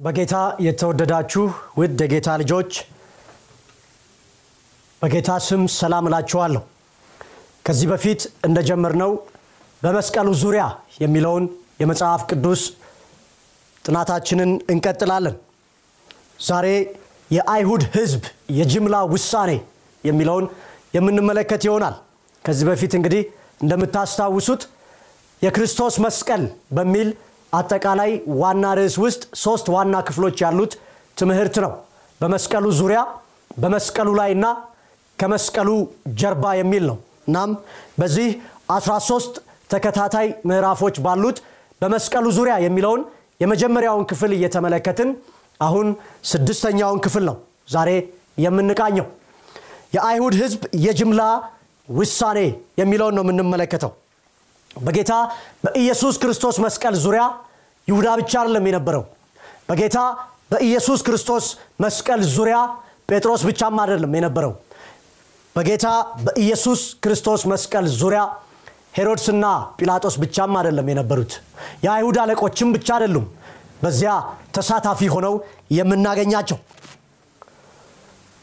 በጌታ የተወደዳችሁ ውድ የጌታ ልጆች በጌታ ስም ሰላም እላችኋለሁ። ከዚህ በፊት እንደጀመርነው በመስቀሉ ዙሪያ የሚለውን የመጽሐፍ ቅዱስ ጥናታችንን እንቀጥላለን። ዛሬ የአይሁድ ሕዝብ የጅምላ ውሳኔ የሚለውን የምንመለከት ይሆናል። ከዚህ በፊት እንግዲህ እንደምታስታውሱት የክርስቶስ መስቀል በሚል አጠቃላይ ዋና ርዕስ ውስጥ ሶስት ዋና ክፍሎች ያሉት ትምህርት ነው። በመስቀሉ ዙሪያ፣ በመስቀሉ ላይና ከመስቀሉ ጀርባ የሚል ነው። እናም በዚህ 13 ተከታታይ ምዕራፎች ባሉት በመስቀሉ ዙሪያ የሚለውን የመጀመሪያውን ክፍል እየተመለከትን አሁን ስድስተኛውን ክፍል ነው ዛሬ የምንቃኘው። የአይሁድ ሕዝብ የጅምላ ውሳኔ የሚለውን ነው የምንመለከተው። በጌታ በኢየሱስ ክርስቶስ መስቀል ዙሪያ ይሁዳ ብቻ አይደለም የነበረው። በጌታ በኢየሱስ ክርስቶስ መስቀል ዙሪያ ጴጥሮስ ብቻም አይደለም የነበረው። በጌታ በኢየሱስ ክርስቶስ መስቀል ዙሪያ ሄሮድስና ጲላጦስ ብቻም አይደለም የነበሩት። የአይሁድ አለቆችም ብቻ አይደሉም በዚያ ተሳታፊ ሆነው የምናገኛቸው።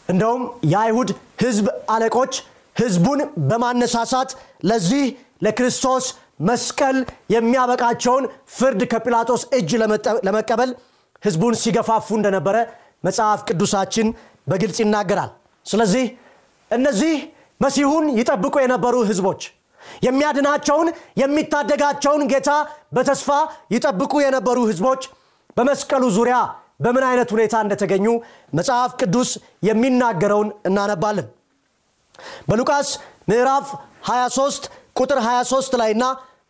እንደውም የአይሁድ ሕዝብ አለቆች ሕዝቡን በማነሳሳት ለዚህ ለክርስቶስ መስቀል የሚያበቃቸውን ፍርድ ከጲላጦስ እጅ ለመቀበል ህዝቡን ሲገፋፉ እንደነበረ መጽሐፍ ቅዱሳችን በግልጽ ይናገራል። ስለዚህ እነዚህ መሲሁን ይጠብቁ የነበሩ ህዝቦች የሚያድናቸውን የሚታደጋቸውን ጌታ በተስፋ ይጠብቁ የነበሩ ህዝቦች በመስቀሉ ዙሪያ በምን አይነት ሁኔታ እንደተገኙ መጽሐፍ ቅዱስ የሚናገረውን እናነባለን። በሉቃስ ምዕራፍ 23 ቁጥር 23 ላይ እና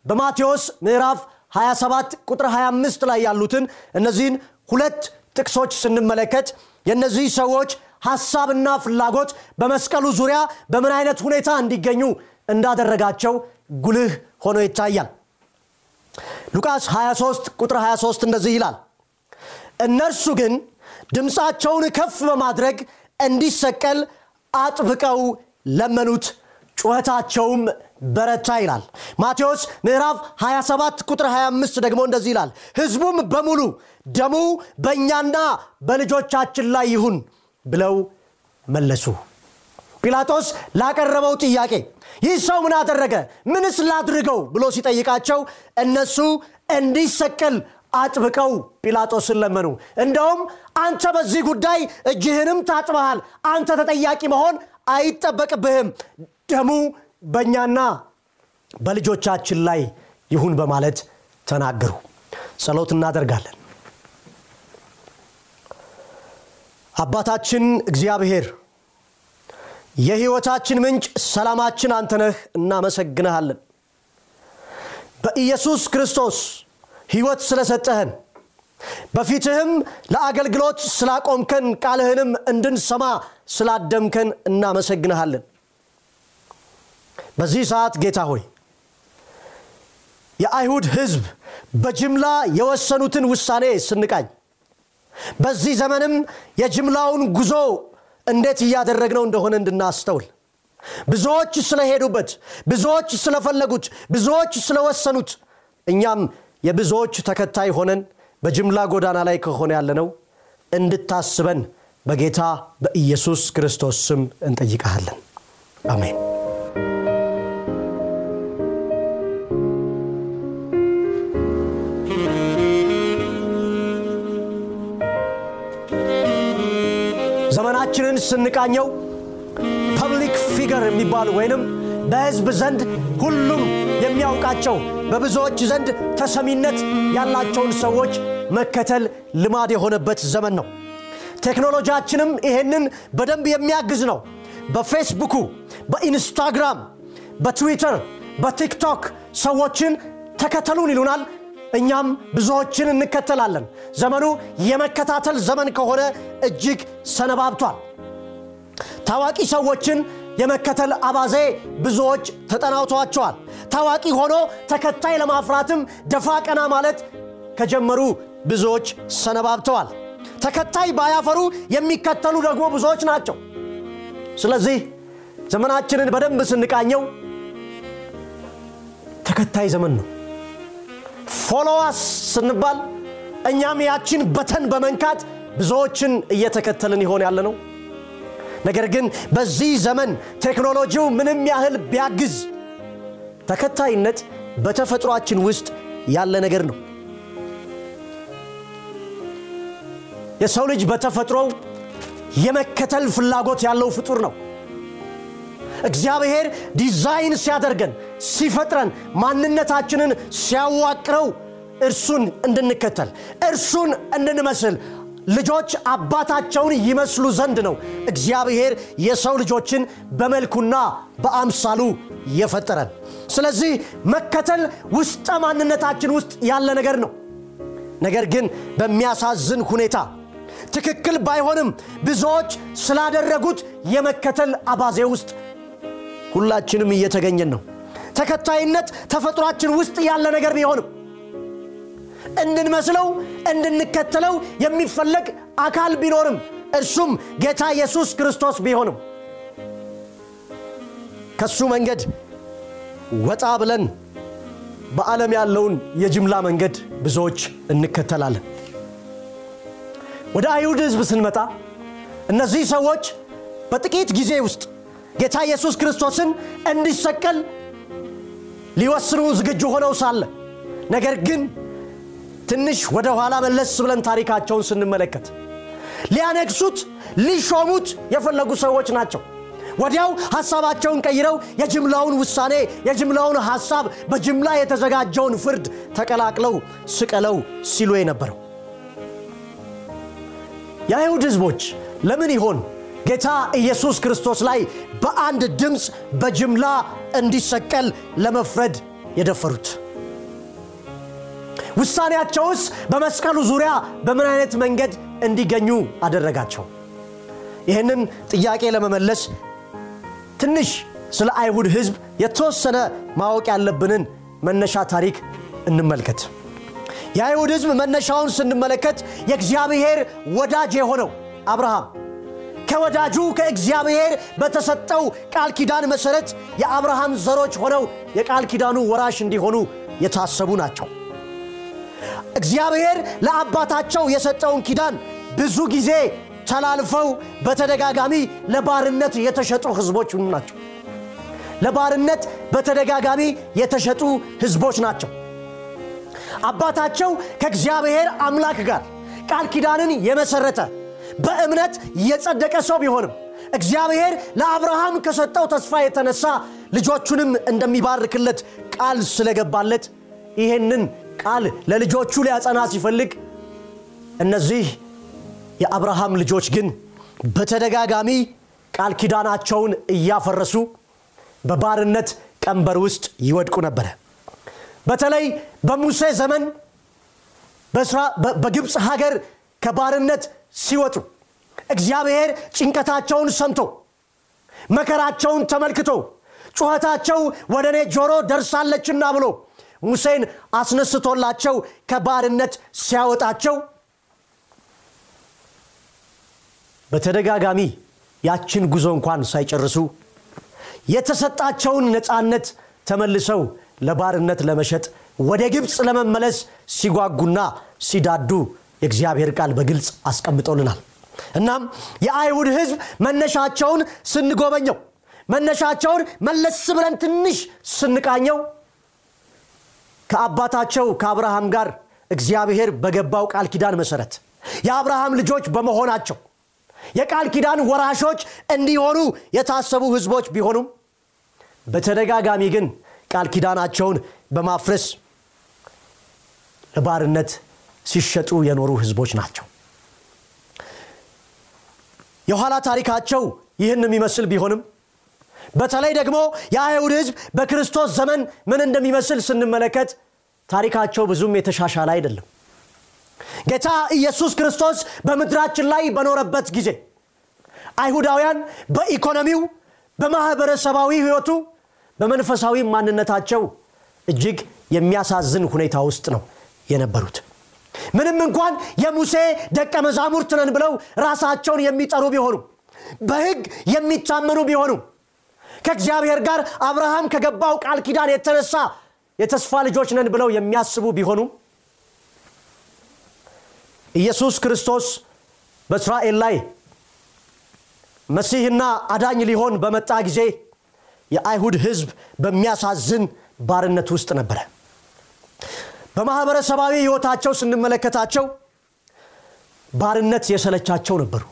በማቴዎስ ምዕራፍ 27 ቁጥር 25 ላይ ያሉትን እነዚህን ሁለት ጥቅሶች ስንመለከት የእነዚህ ሰዎች ሐሳብና ፍላጎት በመስቀሉ ዙሪያ በምን አይነት ሁኔታ እንዲገኙ እንዳደረጋቸው ጉልህ ሆኖ ይታያል። ሉቃስ 23 ቁጥር 23 እንደዚህ ይላል፣ እነርሱ ግን ድምፃቸውን ከፍ በማድረግ እንዲሰቀል አጥብቀው ለመኑት ጩኸታቸውም በረታ ይላል። ማቴዎስ ምዕራፍ 27 ቁጥር 25 ደግሞ እንደዚህ ይላል፣ ህዝቡም በሙሉ ደሙ በእኛና በልጆቻችን ላይ ይሁን ብለው መለሱ። ጲላጦስ ላቀረበው ጥያቄ ይህ ሰው ምን አደረገ? ምንስ ላድርገው ብሎ ሲጠይቃቸው እነሱ እንዲሰቀል አጥብቀው ጲላጦስን ለመኑ። እንደውም አንተ በዚህ ጉዳይ እጅህንም ታጥበሃል፣ አንተ ተጠያቂ መሆን አይጠበቅብህም ደሙ በእኛና በልጆቻችን ላይ ይሁን በማለት ተናገሩ። ጸሎት እናደርጋለን። አባታችን እግዚአብሔር የሕይወታችን ምንጭ፣ ሰላማችን አንተ ነህ። እናመሰግንሃለን በኢየሱስ ክርስቶስ ሕይወት ስለሰጠህን በፊትህም ለአገልግሎት ስላቆምከን ቃልህንም እንድንሰማ ስላደምከን እናመሰግንሃለን። በዚህ ሰዓት ጌታ ሆይ የአይሁድ ሕዝብ በጅምላ የወሰኑትን ውሳኔ ስንቃኝ በዚህ ዘመንም የጅምላውን ጉዞ እንዴት እያደረግነው እንደሆነ እንድናስተውል ብዙዎች ስለሄዱበት፣ ብዙዎች ስለፈለጉት፣ ብዙዎች ስለወሰኑት እኛም የብዙዎች ተከታይ ሆነን በጅምላ ጎዳና ላይ ከሆነ ያለነው እንድታስበን በጌታ በኢየሱስ ክርስቶስ ስም እንጠይቀሃለን። አሜን። ዘመናችንን ስንቃኘው public figure የሚባሉ ወይንም በህዝብ ዘንድ ሁሉም የሚያውቃቸው በብዙዎች ዘንድ ተሰሚነት ያላቸውን ሰዎች መከተል ልማድ የሆነበት ዘመን ነው። ቴክኖሎጂያችንም ይሄንን በደንብ የሚያግዝ ነው በፌስቡኩ በኢንስታግራም በትዊተር በቲክቶክ ሰዎችን ተከተሉን ይሉናል እኛም ብዙዎችን እንከተላለን። ዘመኑ የመከታተል ዘመን ከሆነ እጅግ ሰነባብቷል። ታዋቂ ሰዎችን የመከተል አባዜ ብዙዎች ተጠናውተዋቸዋል። ታዋቂ ሆኖ ተከታይ ለማፍራትም ደፋ ቀና ማለት ከጀመሩ ብዙዎች ሰነባብተዋል። ተከታይ ባያፈሩ የሚከተሉ ደግሞ ብዙዎች ናቸው። ስለዚህ ዘመናችንን በደንብ ስንቃኘው ተከታይ ዘመን ነው follow us ስንባል እኛም ያችን button በመንካት ብዙዎችን እየተከተልን ይሆን ያለ ነው ነገር ግን በዚህ ዘመን ቴክኖሎጂው ምንም ያህል ቢያግዝ ተከታይነት በተፈጥሯችን ውስጥ ያለ ነገር ነው። የሰው ልጅ በተፈጥሮው የመከተል ፍላጎት ያለው ፍጡር ነው። እግዚአብሔር ዲዛይን ሲያደርገን ሲፈጥረን ማንነታችንን ሲያዋቅረው እርሱን እንድንከተል እርሱን እንድንመስል ልጆች አባታቸውን ይመስሉ ዘንድ ነው እግዚአብሔር የሰው ልጆችን በመልኩና በአምሳሉ የፈጠረን። ስለዚህ መከተል ውስጠ ማንነታችን ውስጥ ያለ ነገር ነው። ነገር ግን በሚያሳዝን ሁኔታ ትክክል ባይሆንም ብዙዎች ስላደረጉት የመከተል አባዜ ውስጥ ሁላችንም እየተገኘን ነው ተከታይነት ተፈጥሯችን ውስጥ ያለ ነገር ቢሆንም እንድንመስለው እንድንከተለው የሚፈለግ አካል ቢኖርም እርሱም ጌታ ኢየሱስ ክርስቶስ ቢሆንም ከሱ መንገድ ወጣ ብለን በዓለም ያለውን የጅምላ መንገድ ብዙዎች እንከተላለን። ወደ አይሁድ ህዝብ ስንመጣ እነዚህ ሰዎች በጥቂት ጊዜ ውስጥ ጌታ ኢየሱስ ክርስቶስን እንዲሰቀል ሊወስኑ ዝግጁ ሆነው ሳለ። ነገር ግን ትንሽ ወደ ኋላ መለስ ብለን ታሪካቸውን ስንመለከት ሊያነግሱት ሊሾሙት የፈለጉ ሰዎች ናቸው። ወዲያው ሐሳባቸውን ቀይረው የጅምላውን ውሳኔ የጅምላውን ሐሳብ በጅምላ የተዘጋጀውን ፍርድ ተቀላቅለው ስቀለው ሲሉ የነበረው። የአይሁድ ህዝቦች ለምን ይሆን ጌታ ኢየሱስ ክርስቶስ ላይ በአንድ ድምፅ በጅምላ እንዲሰቀል ለመፍረድ የደፈሩት። ውሳኔያቸውስ በመስቀሉ ዙሪያ በምን አይነት መንገድ እንዲገኙ አደረጋቸው? ይህንን ጥያቄ ለመመለስ ትንሽ ስለ አይሁድ ህዝብ የተወሰነ ማወቅ ያለብንን መነሻ ታሪክ እንመልከት። የአይሁድ ህዝብ መነሻውን ስንመለከት የእግዚአብሔር ወዳጅ የሆነው አብርሃም ከወዳጁ ከእግዚአብሔር በተሰጠው ቃል ኪዳን መሠረት የአብርሃም ዘሮች ሆነው የቃል ኪዳኑ ወራሽ እንዲሆኑ የታሰቡ ናቸው። እግዚአብሔር ለአባታቸው የሰጠውን ኪዳን ብዙ ጊዜ ተላልፈው በተደጋጋሚ ለባርነት የተሸጡ ህዝቦች ናቸው። ለባርነት በተደጋጋሚ የተሸጡ ህዝቦች ናቸው። አባታቸው ከእግዚአብሔር አምላክ ጋር ቃል ኪዳንን የመሰረተ በእምነት የጸደቀ ሰው ቢሆንም እግዚአብሔር ለአብርሃም ከሰጠው ተስፋ የተነሳ ልጆቹንም እንደሚባርክለት ቃል ስለገባለት ይህንን ቃል ለልጆቹ ሊያጸና ሲፈልግ እነዚህ የአብርሃም ልጆች ግን በተደጋጋሚ ቃል ኪዳናቸውን እያፈረሱ በባርነት ቀንበር ውስጥ ይወድቁ ነበረ። በተለይ በሙሴ ዘመን በግብፅ ሀገር ከባርነት ሲወጡ እግዚአብሔር ጭንቀታቸውን ሰምቶ መከራቸውን ተመልክቶ ጩኸታቸው ወደ እኔ ጆሮ ደርሳለችና ብሎ ሙሴን አስነስቶላቸው ከባርነት ሲያወጣቸው በተደጋጋሚ ያችን ጉዞ እንኳን ሳይጨርሱ የተሰጣቸውን ነፃነት ተመልሰው ለባርነት ለመሸጥ ወደ ግብፅ ለመመለስ ሲጓጉና ሲዳዱ የእግዚአብሔር ቃል በግልጽ አስቀምጦልናል። እናም የአይሁድ ህዝብ መነሻቸውን ስንጎበኘው መነሻቸውን መለስ ብለን ትንሽ ስንቃኘው ከአባታቸው ከአብርሃም ጋር እግዚአብሔር በገባው ቃል ኪዳን መሰረት የአብርሃም ልጆች በመሆናቸው የቃል ኪዳን ወራሾች እንዲሆኑ የታሰቡ ህዝቦች ቢሆኑም በተደጋጋሚ ግን ቃል ኪዳናቸውን በማፍረስ ለባርነት ሲሸጡ የኖሩ ህዝቦች ናቸው። የኋላ ታሪካቸው ይህን የሚመስል ቢሆንም በተለይ ደግሞ የአይሁድ ህዝብ በክርስቶስ ዘመን ምን እንደሚመስል ስንመለከት ታሪካቸው ብዙም የተሻሻለ አይደለም። ጌታ ኢየሱስ ክርስቶስ በምድራችን ላይ በኖረበት ጊዜ አይሁዳውያን በኢኮኖሚው በማኅበረሰባዊ ህይወቱ በመንፈሳዊ ማንነታቸው እጅግ የሚያሳዝን ሁኔታ ውስጥ ነው የነበሩት ምንም እንኳን የሙሴ ደቀ መዛሙርት ነን ብለው ራሳቸውን የሚጠሩ ቢሆኑ በህግ የሚታመኑ ቢሆኑ ከእግዚአብሔር ጋር አብርሃም ከገባው ቃል ኪዳን የተነሳ የተስፋ ልጆች ነን ብለው የሚያስቡ ቢሆኑም ኢየሱስ ክርስቶስ በእስራኤል ላይ መሲህና አዳኝ ሊሆን በመጣ ጊዜ የአይሁድ ህዝብ በሚያሳዝን ባርነት ውስጥ ነበረ በማኅበረሰባዊ ህይወታቸው ስንመለከታቸው ባርነት የሰለቻቸው ነበሩ።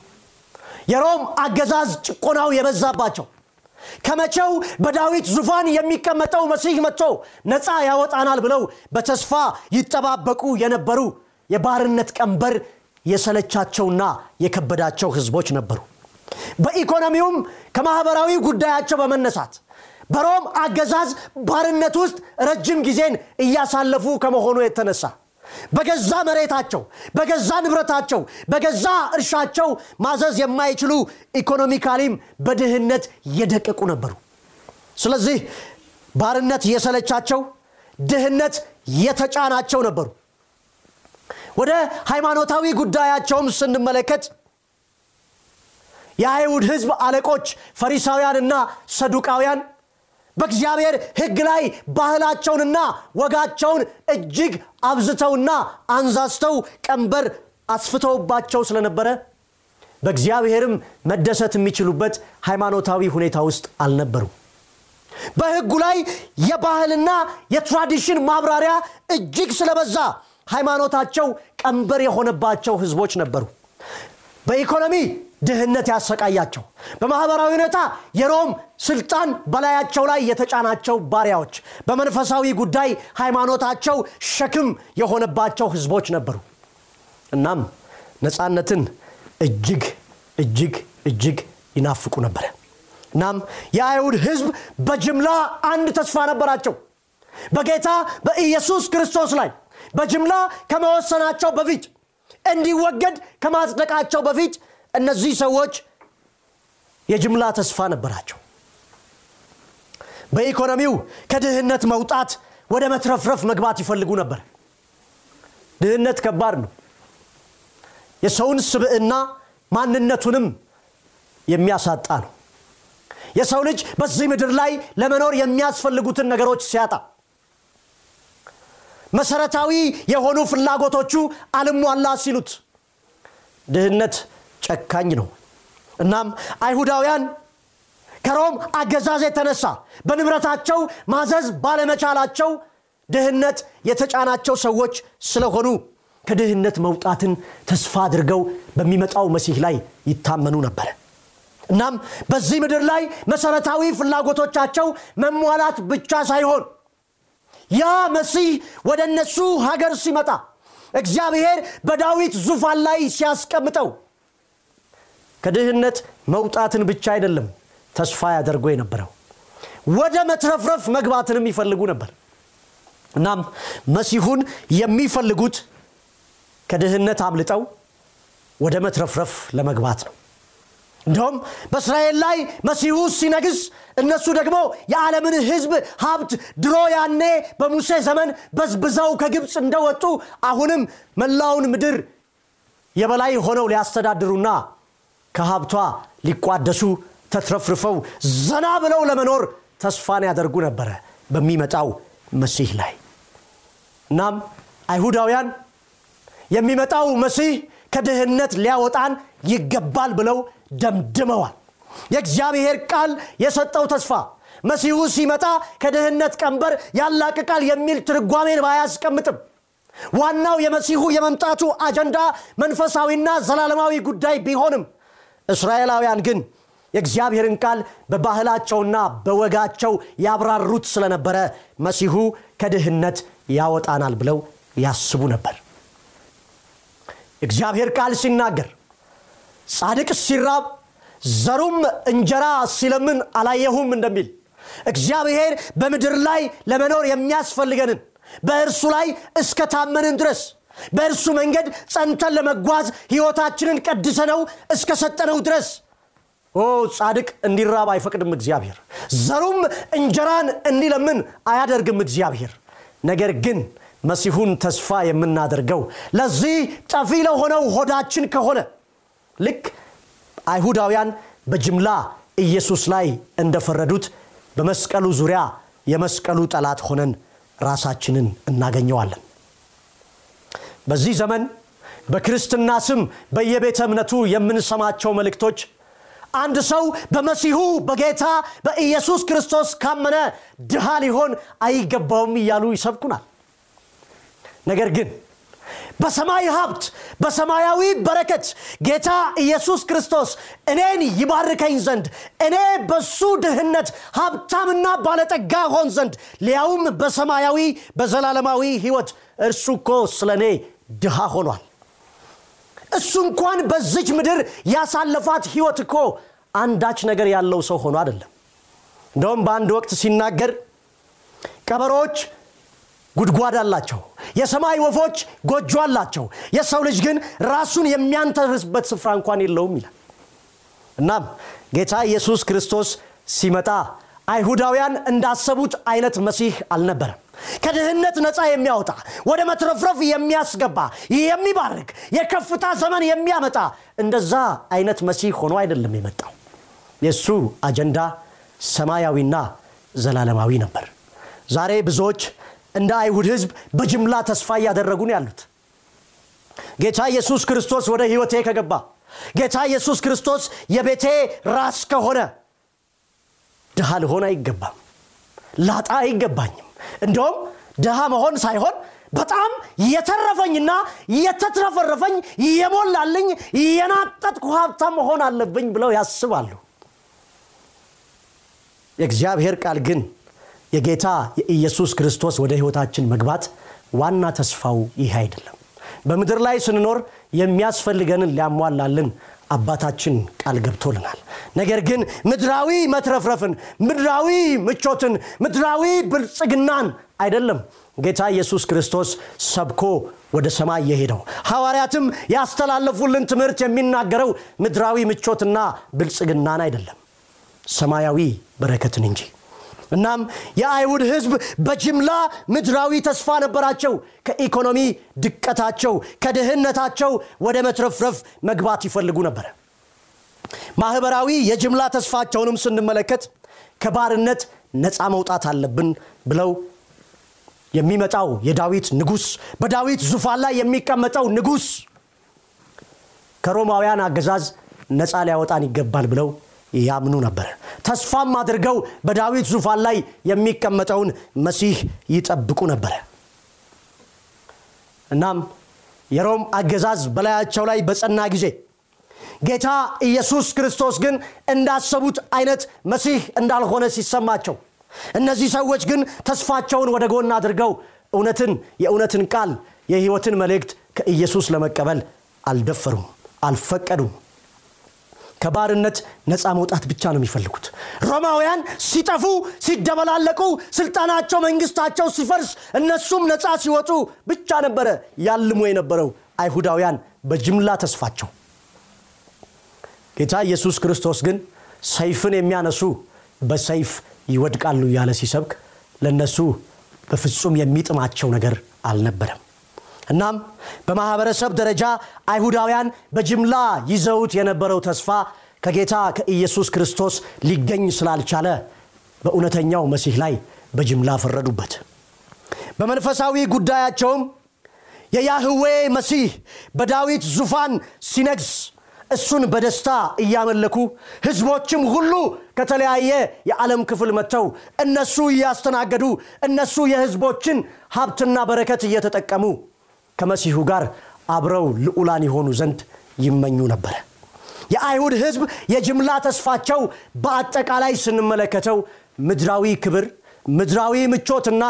የሮም አገዛዝ ጭቆናው የበዛባቸው ከመቼው በዳዊት ዙፋን የሚቀመጠው መሲህ መጥቶ ነፃ ያወጣናል ብለው በተስፋ ይጠባበቁ የነበሩ የባርነት ቀንበር የሰለቻቸውና የከበዳቸው ህዝቦች ነበሩ። በኢኮኖሚውም ከማኅበራዊ ጉዳያቸው በመነሳት በሮም አገዛዝ ባርነት ውስጥ ረጅም ጊዜን እያሳለፉ ከመሆኑ የተነሳ በገዛ መሬታቸው በገዛ ንብረታቸው በገዛ እርሻቸው ማዘዝ የማይችሉ ኢኮኖሚካሊም በድህነት የደቀቁ ነበሩ። ስለዚህ ባርነት የሰለቻቸው ድህነት የተጫናቸው ነበሩ። ወደ ሃይማኖታዊ ጉዳያቸውም ስንመለከት የአይሁድ ህዝብ አለቆች ፈሪሳውያንና ሰዱቃውያን በእግዚአብሔር ህግ ላይ ባህላቸውንና ወጋቸውን እጅግ አብዝተውና አንዛዝተው ቀንበር አስፍተውባቸው ስለነበረ በእግዚአብሔርም መደሰት የሚችሉበት ሃይማኖታዊ ሁኔታ ውስጥ አልነበሩም። በህጉ ላይ የባህልና የትራዲሽን ማብራሪያ እጅግ ስለበዛ ሃይማኖታቸው ቀንበር የሆነባቸው ህዝቦች ነበሩ። በኢኮኖሚ ድህነት ያሰቃያቸው። በማኅበራዊ ሁኔታ የሮም ስልጣን በላያቸው ላይ የተጫናቸው ባሪያዎች በመንፈሳዊ ጉዳይ ሃይማኖታቸው ሸክም የሆነባቸው ህዝቦች ነበሩ። እናም ነፃነትን እጅግ እጅግ እጅግ ይናፍቁ ነበረ። እናም የአይሁድ ህዝብ በጅምላ አንድ ተስፋ ነበራቸው። በጌታ በኢየሱስ ክርስቶስ ላይ በጅምላ ከመወሰናቸው በፊት እንዲወገድ ከማጽደቃቸው በፊት እነዚህ ሰዎች የጅምላ ተስፋ ነበራቸው። በኢኮኖሚው ከድህነት መውጣት ወደ መትረፍረፍ መግባት ይፈልጉ ነበር። ድህነት ከባድ ነው። የሰውን ስብዕና ማንነቱንም የሚያሳጣ ነው። የሰው ልጅ በዚህ ምድር ላይ ለመኖር የሚያስፈልጉትን ነገሮች ሲያጣ መሰረታዊ የሆኑ ፍላጎቶቹ አልሟላ ሲሉት ድህነት ጨካኝ ነው። እናም አይሁዳውያን ከሮም አገዛዝ የተነሳ በንብረታቸው ማዘዝ ባለመቻላቸው ድህነት የተጫናቸው ሰዎች ስለሆኑ ከድህነት መውጣትን ተስፋ አድርገው በሚመጣው መሲህ ላይ ይታመኑ ነበረ እናም በዚህ ምድር ላይ መሰረታዊ ፍላጎቶቻቸው መሟላት ብቻ ሳይሆን ያ መሲህ ወደ እነሱ ሀገር ሲመጣ እግዚአብሔር በዳዊት ዙፋን ላይ ሲያስቀምጠው ከድህነት መውጣትን ብቻ አይደለም ተስፋ ያደርጎ የነበረው። ወደ መትረፍረፍ መግባትንም ይፈልጉ ነበር። እናም መሲሁን የሚፈልጉት ከድህነት አምልጠው ወደ መትረፍረፍ ለመግባት ነው። እንዲሁም በእስራኤል ላይ መሲሁ ሲነግስ እነሱ ደግሞ የዓለምን ህዝብ ሀብት ድሮ ያኔ በሙሴ ዘመን በዝብዘው ከግብፅ እንደወጡ አሁንም መላውን ምድር የበላይ ሆነው ሊያስተዳድሩና ከሀብቷ ሊቋደሱ ተትረፍርፈው ዘና ብለው ለመኖር ተስፋን ያደርጉ ነበረ በሚመጣው መሲህ ላይ። እናም አይሁዳውያን የሚመጣው መሲህ ከድህነት ሊያወጣን ይገባል ብለው ደምድመዋል። የእግዚአብሔር ቃል የሰጠው ተስፋ መሲሁ ሲመጣ ከድህነት ቀንበር ያላቅቃል የሚል ትርጓሜን ባያስቀምጥም ዋናው የመሲሁ የመምጣቱ አጀንዳ መንፈሳዊና ዘላለማዊ ጉዳይ ቢሆንም እስራኤላውያን ግን የእግዚአብሔርን ቃል በባህላቸውና በወጋቸው ያብራሩት ስለነበረ መሲሁ ከድህነት ያወጣናል ብለው ያስቡ ነበር። እግዚአብሔር ቃል ሲናገር ጻድቅ ሲራብ ዘሩም እንጀራ ሲለምን አላየሁም እንደሚል እግዚአብሔር በምድር ላይ ለመኖር የሚያስፈልገንን በእርሱ ላይ እስከ ታመንን ድረስ በእርሱ መንገድ ጸንተን ለመጓዝ ሕይወታችንን ቀድሰነው እስከ ሰጠነው ድረስ። ኦ ጻድቅ እንዲራብ አይፈቅድም እግዚአብሔር። ዘሩም እንጀራን እንዲለምን አያደርግም እግዚአብሔር። ነገር ግን መሲሁን ተስፋ የምናደርገው ለዚህ ጠፊ ለሆነው ሆዳችን ከሆነ ልክ አይሁዳውያን በጅምላ ኢየሱስ ላይ እንደፈረዱት በመስቀሉ ዙሪያ የመስቀሉ ጠላት ሆነን ራሳችንን እናገኘዋለን በዚህ ዘመን በክርስትና ስም በየቤተ እምነቱ የምንሰማቸው መልእክቶች አንድ ሰው በመሲሁ በጌታ በኢየሱስ ክርስቶስ ካመነ ድሃ ሊሆን አይገባውም እያሉ ይሰብኩናል። ነገር ግን በሰማይ ሀብት በሰማያዊ በረከት ጌታ ኢየሱስ ክርስቶስ እኔን ይባርከኝ ዘንድ እኔ በሱ ድህነት ሀብታምና ባለጠጋ ሆን ዘንድ ሊያውም በሰማያዊ በዘላለማዊ ህይወት እርሱ እኮ ስለ እኔ ድሃ ሆኗል። እሱ እንኳን በዚች ምድር ያሳለፋት ህይወት እኮ አንዳች ነገር ያለው ሰው ሆኖ አይደለም። እንደውም በአንድ ወቅት ሲናገር ቀበሮች ጉድጓድ አላቸው የሰማይ ወፎች ጎጆ አላቸው የሰው ልጅ ግን ራሱን የሚያንተርስበት ስፍራ እንኳን የለውም ይላል። እናም ጌታ ኢየሱስ ክርስቶስ ሲመጣ አይሁዳውያን እንዳሰቡት አይነት መሲህ አልነበረም ከድህነት ነፃ የሚያወጣ ወደ መትረፍረፍ የሚያስገባ የሚባርክ የከፍታ ዘመን የሚያመጣ እንደዛ አይነት መሲህ ሆኖ አይደለም የመጣው። የእሱ አጀንዳ ሰማያዊና ዘላለማዊ ነበር። ዛሬ ብዙዎች እንደ አይሁድ ህዝብ በጅምላ ተስፋ እያደረጉ ነው ያሉት። ጌታ ኢየሱስ ክርስቶስ ወደ ህይወቴ ከገባ ጌታ ኢየሱስ ክርስቶስ የቤቴ ራስ ከሆነ ድሃ ልሆን አይገባም ላጣ አይገባኝም እንደውም ድሃ መሆን ሳይሆን በጣም የተረፈኝና የተትረፈረፈኝ የሞላልኝ የናጠጥኩ ሀብታም መሆን አለብኝ ብለው ያስባሉ። የእግዚአብሔር ቃል ግን የጌታ የኢየሱስ ክርስቶስ ወደ ህይወታችን መግባት ዋና ተስፋው ይህ አይደለም። በምድር ላይ ስንኖር የሚያስፈልገንን ሊያሟላልን አባታችን ቃል ገብቶልናል። ነገር ግን ምድራዊ መትረፍረፍን ምድራዊ ምቾትን ምድራዊ ብልጽግናን አይደለም ጌታ ኢየሱስ ክርስቶስ ሰብኮ ወደ ሰማይ የሄደው። ሐዋርያትም ያስተላለፉልን ትምህርት የሚናገረው ምድራዊ ምቾትና ብልጽግናን አይደለም ሰማያዊ በረከትን እንጂ እናም የአይሁድ ህዝብ በጅምላ ምድራዊ ተስፋ ነበራቸው። ከኢኮኖሚ ድቀታቸው ከድህነታቸው ወደ መትረፍረፍ መግባት ይፈልጉ ነበር ማህበራዊ የጅምላ ተስፋቸውንም ስንመለከት ከባርነት ነፃ መውጣት አለብን ብለው የሚመጣው የዳዊት ንጉስ በዳዊት ዙፋን ላይ የሚቀመጠው ንጉስ ከሮማውያን አገዛዝ ነፃ ሊያወጣን ይገባል ብለው ያምኑ ነበር። ተስፋም አድርገው በዳዊት ዙፋን ላይ የሚቀመጠውን መሲህ ይጠብቁ ነበረ እናም የሮም አገዛዝ በላያቸው ላይ በጸና ጊዜ ጌታ ኢየሱስ ክርስቶስ ግን እንዳሰቡት አይነት መሲህ እንዳልሆነ ሲሰማቸው እነዚህ ሰዎች ግን ተስፋቸውን ወደ ጎን አድርገው እውነትን የእውነትን ቃል የህይወትን መልእክት ከኢየሱስ ለመቀበል አልደፈሩም አልፈቀዱም ከባርነት ነፃ መውጣት ብቻ ነው የሚፈልጉት። ሮማውያን ሲጠፉ ሲደበላለቁ ስልጣናቸው መንግስታቸው ሲፈርስ እነሱም ነፃ ሲወጡ ብቻ ነበረ ያልሙ የነበረው አይሁዳውያን በጅምላ ተስፋቸው። ጌታ ኢየሱስ ክርስቶስ ግን ሰይፍን የሚያነሱ በሰይፍ ይወድቃሉ እያለ ሲሰብክ ለነሱ በፍጹም የሚጥማቸው ነገር አልነበረም እናም በማህበረሰብ ደረጃ አይሁዳውያን በጅምላ ይዘውት የነበረው ተስፋ ከጌታ ከኢየሱስ ክርስቶስ ሊገኝ ስላልቻለ በእውነተኛው መሲህ ላይ በጅምላ ፈረዱበት። በመንፈሳዊ ጉዳያቸውም የያህዌ መሲህ በዳዊት ዙፋን ሲነግስ እሱን በደስታ እያመለኩ ህዝቦችም ሁሉ ከተለያየ የዓለም ክፍል መጥተው እነሱ እያስተናገዱ እነሱ የህዝቦችን ሀብትና በረከት እየተጠቀሙ ከመሲሁ ጋር አብረው ልዑላን የሆኑ ዘንድ ይመኙ ነበረ። የአይሁድ ህዝብ የጅምላ ተስፋቸው በአጠቃላይ ስንመለከተው ምድራዊ ክብር ምድራዊ ምቾትና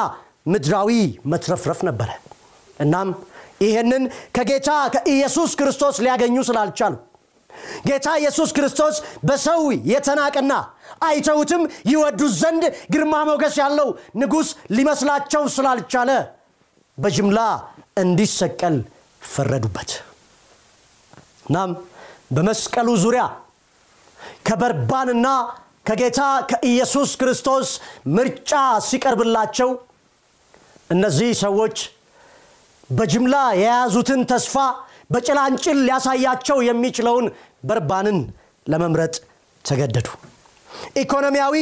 ምድራዊ መትረፍረፍ ነበረ። እናም ይሄንን ከጌታ ከኢየሱስ ክርስቶስ ሊያገኙ ስላልቻሉ ጌታ ኢየሱስ ክርስቶስ በሰው የተናቀና አይተውትም ይወዱት ዘንድ ግርማ ሞገስ ያለው ንጉሥ ሊመስላቸው ስላልቻለ በጅምላ እንዲሰቀል ፈረዱበት። እናም በመስቀሉ ዙሪያ ከበርባንና ከጌታ ከኢየሱስ ክርስቶስ ምርጫ ሲቀርብላቸው እነዚህ ሰዎች በጅምላ የያዙትን ተስፋ በጭላንጭል ሊያሳያቸው የሚችለውን በርባንን ለመምረጥ ተገደዱ። ኢኮኖሚያዊ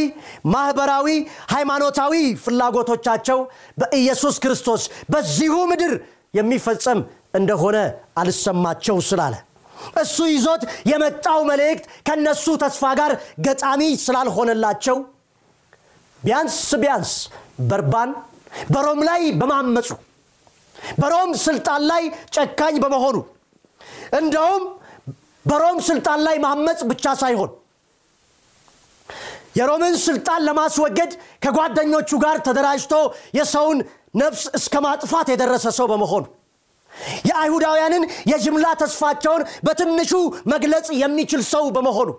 ማኅበራዊ ሃይማኖታዊ ፍላጎቶቻቸው በኢየሱስ ክርስቶስ በዚሁ ምድር የሚፈጸም እንደሆነ አልሰማቸው ስላለ እሱ ይዞት የመጣው መልእክት ከነሱ ተስፋ ጋር ገጣሚ ስላልሆነላቸው ቢያንስ ቢያንስ በርባን በሮም ላይ በማመፁ በሮም ስልጣን ላይ ጨካኝ በመሆኑ እንደውም በሮም ስልጣን ላይ ማመፅ ብቻ ሳይሆን የሮምን ስልጣን ለማስወገድ ከጓደኞቹ ጋር ተደራጅቶ የሰውን ነፍስ እስከ ማጥፋት የደረሰ ሰው በመሆኑ የአይሁዳውያንን የጅምላ ተስፋቸውን በትንሹ መግለጽ የሚችል ሰው በመሆኑ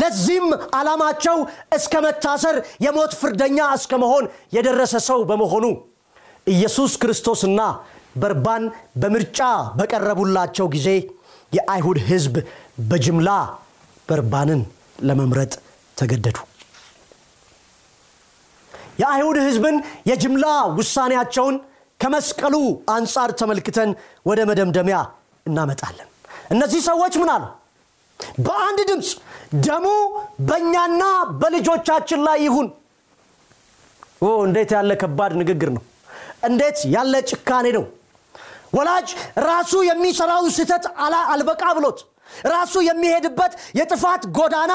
ለዚህም ዓላማቸው እስከ መታሰር የሞት ፍርደኛ እስከ መሆን የደረሰ ሰው በመሆኑ ኢየሱስ ክርስቶስና በርባን በምርጫ በቀረቡላቸው ጊዜ የአይሁድ ሕዝብ በጅምላ በርባንን ለመምረጥ ተገደዱ የአይሁድ ሕዝብን የጅምላ ውሳኔያቸውን ከመስቀሉ አንጻር ተመልክተን ወደ መደምደሚያ እናመጣለን። እነዚህ ሰዎች ምን አሉ? በአንድ ድምፅ ደሙ በእኛና በልጆቻችን ላይ ይሁን። እንዴት ያለ ከባድ ንግግር ነው! እንዴት ያለ ጭካኔ ነው! ወላጅ ራሱ የሚሰራው ስህተት አልበቃ ብሎት ራሱ የሚሄድበት የጥፋት ጎዳና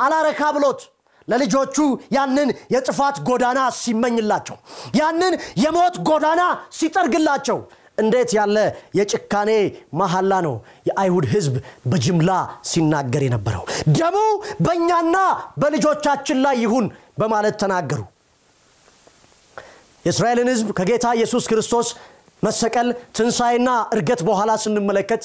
አላረካ ብሎት ለልጆቹ ያንን የጥፋት ጎዳና ሲመኝላቸው ያንን የሞት ጎዳና ሲጠርግላቸው እንዴት ያለ የጭካኔ መሐላ ነው የአይሁድ ህዝብ በጅምላ ሲናገር የነበረው? ደሙ በእኛና በልጆቻችን ላይ ይሁን በማለት ተናገሩ። የእስራኤልን ህዝብ ከጌታ ኢየሱስ ክርስቶስ መሰቀል ትንሣኤና እርገት በኋላ ስንመለከት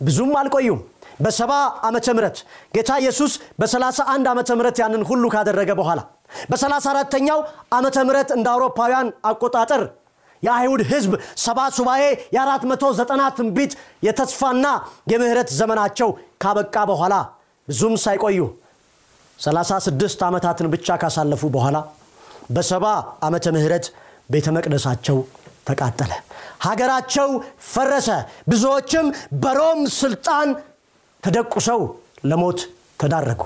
ብዙም አልቆዩም በሰባ ዓመተ ምረት ጌታ ኢየሱስ በ31 ዓመተ ምረት ያንን ሁሉ ካደረገ በኋላ በ34ተኛው ዓመተ ምረት እንደ አውሮፓውያን አቆጣጠር የአይሁድ ህዝብ ሰባ ሱባኤ የ490 ትንቢት የተስፋና የምህረት ዘመናቸው ካበቃ በኋላ ብዙም ሳይቆዩ 36 ዓመታትን ብቻ ካሳለፉ በኋላ በሰባ ዓመተ ምህረት ቤተ መቅደሳቸው ተቃጠለ። ሀገራቸው ፈረሰ። ብዙዎችም በሮም ስልጣን ተደቁሰው ለሞት ተዳረጉ።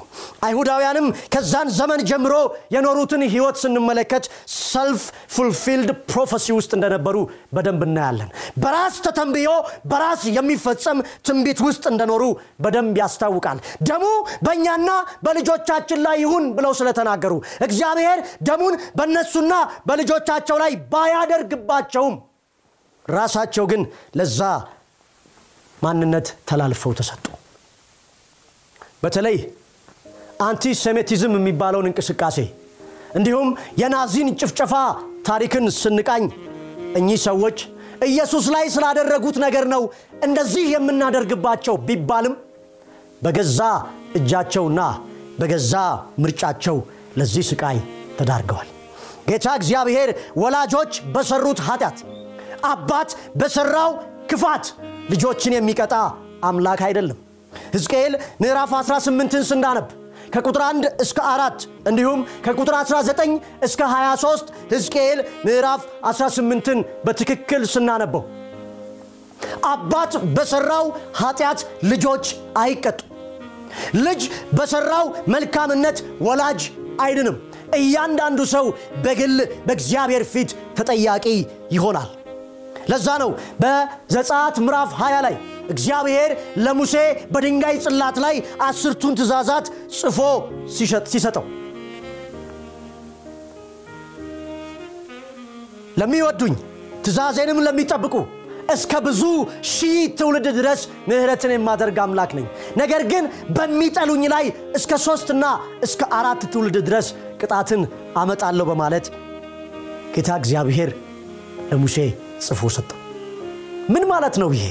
አይሁዳውያንም ከዛን ዘመን ጀምሮ የኖሩትን ህይወት ስንመለከት self fulfilled prophecy ውስጥ እንደነበሩ በደንብ እናያለን። በራስ ተተንብዮ በራስ የሚፈጸም ትንቢት ውስጥ እንደኖሩ በደንብ ያስታውቃል። ደሙ በእኛና በልጆቻችን ላይ ይሁን ብለው ስለተናገሩ እግዚአብሔር ደሙን በእነሱና በልጆቻቸው ላይ ባያደርግባቸውም ራሳቸው ግን ለዛ ማንነት ተላልፈው ተሰጡ በተለይ አንቲሴሜቲዝም የሚባለውን እንቅስቃሴ እንዲሁም የናዚን ጭፍጨፋ ታሪክን ስንቃኝ እኚህ ሰዎች ኢየሱስ ላይ ስላደረጉት ነገር ነው እንደዚህ የምናደርግባቸው ቢባልም በገዛ እጃቸውና በገዛ ምርጫቸው ለዚህ ስቃይ ተዳርገዋል። ጌታ እግዚአብሔር ወላጆች በሰሩት ኃጢአት አባት በሰራው ክፋት ልጆችን የሚቀጣ አምላክ አይደለም ሕዝቅኤል ምዕራፍ 18ን ስናነብ ከቁጥር 1 እስከ 4 እንዲሁም ከቁጥር 19 እስከ 23 ሕዝቅኤል ምዕራፍ 18ን በትክክል ስናነበው አባት በሰራው ኃጢአት ልጆች አይቀጡ ልጅ በሰራው መልካምነት ወላጅ አይድንም። እያንዳንዱ ሰው በግል በእግዚአብሔር ፊት ተጠያቂ ይሆናል። ለዛ ነው በዘጻት ምዕራፍ 20 ላይ እግዚአብሔር ለሙሴ በድንጋይ ጽላት ላይ አስርቱን ትእዛዛት ጽፎ ሲሰጠው። ለሚወዱኝ ትእዛዜንም ለሚጠብቁ እስከ ብዙ ሺህ ትውልድ ድረስ ምህረትን የማደርግ አምላክ ነኝ። ነገር ግን በሚጠሉኝ ላይ እስከ ሶስትና እስከ አራት ትውልድ ድረስ ቅጣትን አመጣለሁ በማለት ጌታ እግዚአብሔር ለሙሴ ጽፎ ሰጠው። ምን ማለት ነው ይሄ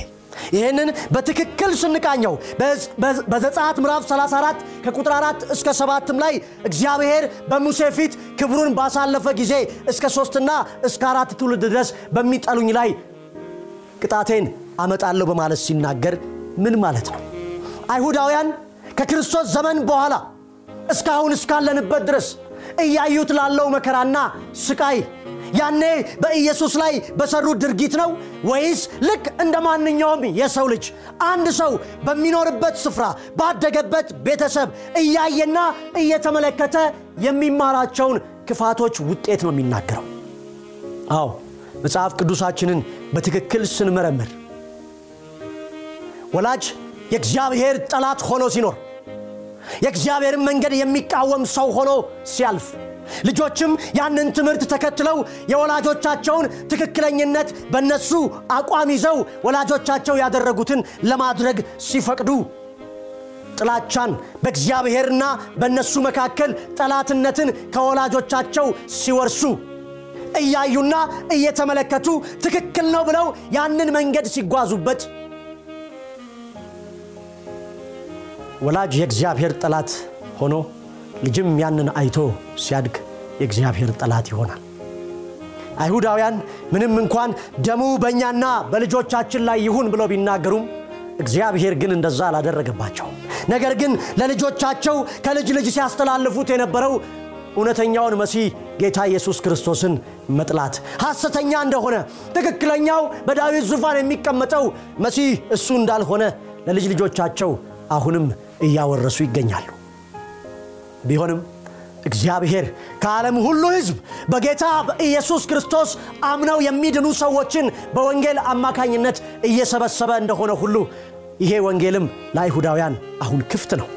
ይህንን በትክክል ስንቃኘው በዘጸአት ምዕራፍ 34 ከቁጥር 4 እስከ 7 ላይ እግዚአብሔር በሙሴ ፊት ክብሩን ባሳለፈ ጊዜ እስከ ሶስትና እስከ አራት ትውልድ ድረስ በሚጠሉኝ ላይ ቅጣቴን አመጣለሁ በማለት ሲናገር ምን ማለት ነው? አይሁዳውያን ከክርስቶስ ዘመን በኋላ እስካሁን እስካለንበት ድረስ እያዩት ላለው መከራና ስቃይ ያኔ በኢየሱስ ላይ በሰሩት ድርጊት ነው ወይስ ልክ እንደ ማንኛውም የሰው ልጅ አንድ ሰው በሚኖርበት ስፍራ ባደገበት ቤተሰብ እያየና እየተመለከተ የሚማራቸውን ክፋቶች ውጤት ነው የሚናገረው? አዎ መጽሐፍ ቅዱሳችንን በትክክል ስንመረምር ወላጅ የእግዚአብሔር ጠላት ሆኖ ሲኖር የእግዚአብሔርን መንገድ የሚቃወም ሰው ሆኖ ሲያልፍ ልጆችም ያንን ትምህርት ተከትለው የወላጆቻቸውን ትክክለኝነት በነሱ አቋም ይዘው ወላጆቻቸው ያደረጉትን ለማድረግ ሲፈቅዱ ጥላቻን በእግዚአብሔርና በእነሱ መካከል ጠላትነትን ከወላጆቻቸው ሲወርሱ እያዩና እየተመለከቱ ትክክል ነው ብለው ያንን መንገድ ሲጓዙበት ወላጅ የእግዚአብሔር ጠላት ሆኖ ልጅም ያንን አይቶ ሲያድግ የእግዚአብሔር ጠላት ይሆናል። አይሁዳውያን ምንም እንኳን ደሙ በእኛና በልጆቻችን ላይ ይሁን ብለው ቢናገሩም እግዚአብሔር ግን እንደዛ አላደረገባቸውም። ነገር ግን ለልጆቻቸው ከልጅ ልጅ ሲያስተላልፉት የነበረው እውነተኛውን መሲህ ጌታ ኢየሱስ ክርስቶስን መጥላት ሐሰተኛ እንደሆነ ትክክለኛው በዳዊት ዙፋን የሚቀመጠው መሲህ እሱ እንዳልሆነ ለልጅ ልጆቻቸው አሁንም እያወረሱ ይገኛሉ። ቢሆንም እግዚአብሔር ከዓለም ሁሉ ሕዝብ በጌታ በኢየሱስ ክርስቶስ አምነው የሚድኑ ሰዎችን በወንጌል አማካኝነት እየሰበሰበ እንደሆነ ሁሉ ይሄ ወንጌልም ለአይሁዳውያን አሁን ክፍት ነው።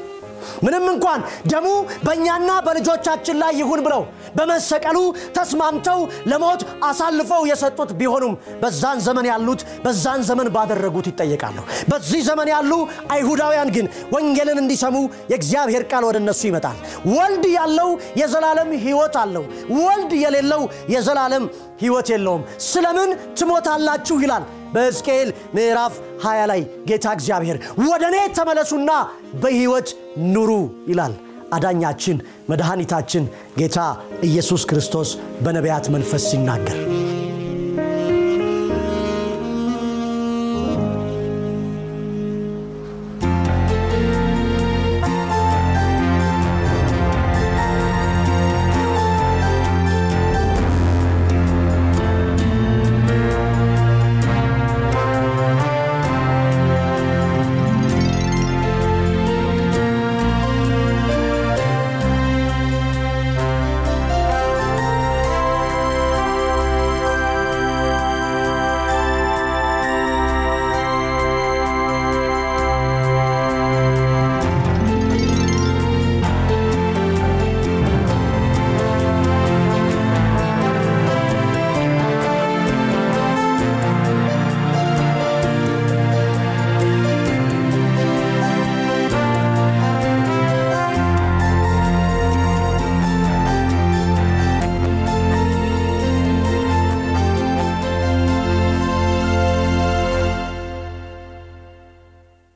ምንም እንኳን ደሙ በእኛና በልጆቻችን ላይ ይሁን ብለው በመሰቀሉ ተስማምተው ለሞት አሳልፈው የሰጡት ቢሆኑም በዛን ዘመን ያሉት በዛን ዘመን ባደረጉት ይጠየቃሉ። በዚህ ዘመን ያሉ አይሁዳውያን ግን ወንጌልን እንዲሰሙ የእግዚአብሔር ቃል ወደ እነሱ ይመጣል። ወልድ ያለው የዘላለም ሕይወት አለው፣ ወልድ የሌለው የዘላለም ሕይወት የለውም። ስለምን ትሞታላችሁ ይላል በሕዝቅኤል ምዕራፍ 20 ላይ ጌታ እግዚአብሔር ወደ እኔ ተመለሱና በሕይወት ኑሩ ይላል። አዳኛችን መድኃኒታችን ጌታ ኢየሱስ ክርስቶስ በነቢያት መንፈስ ሲናገር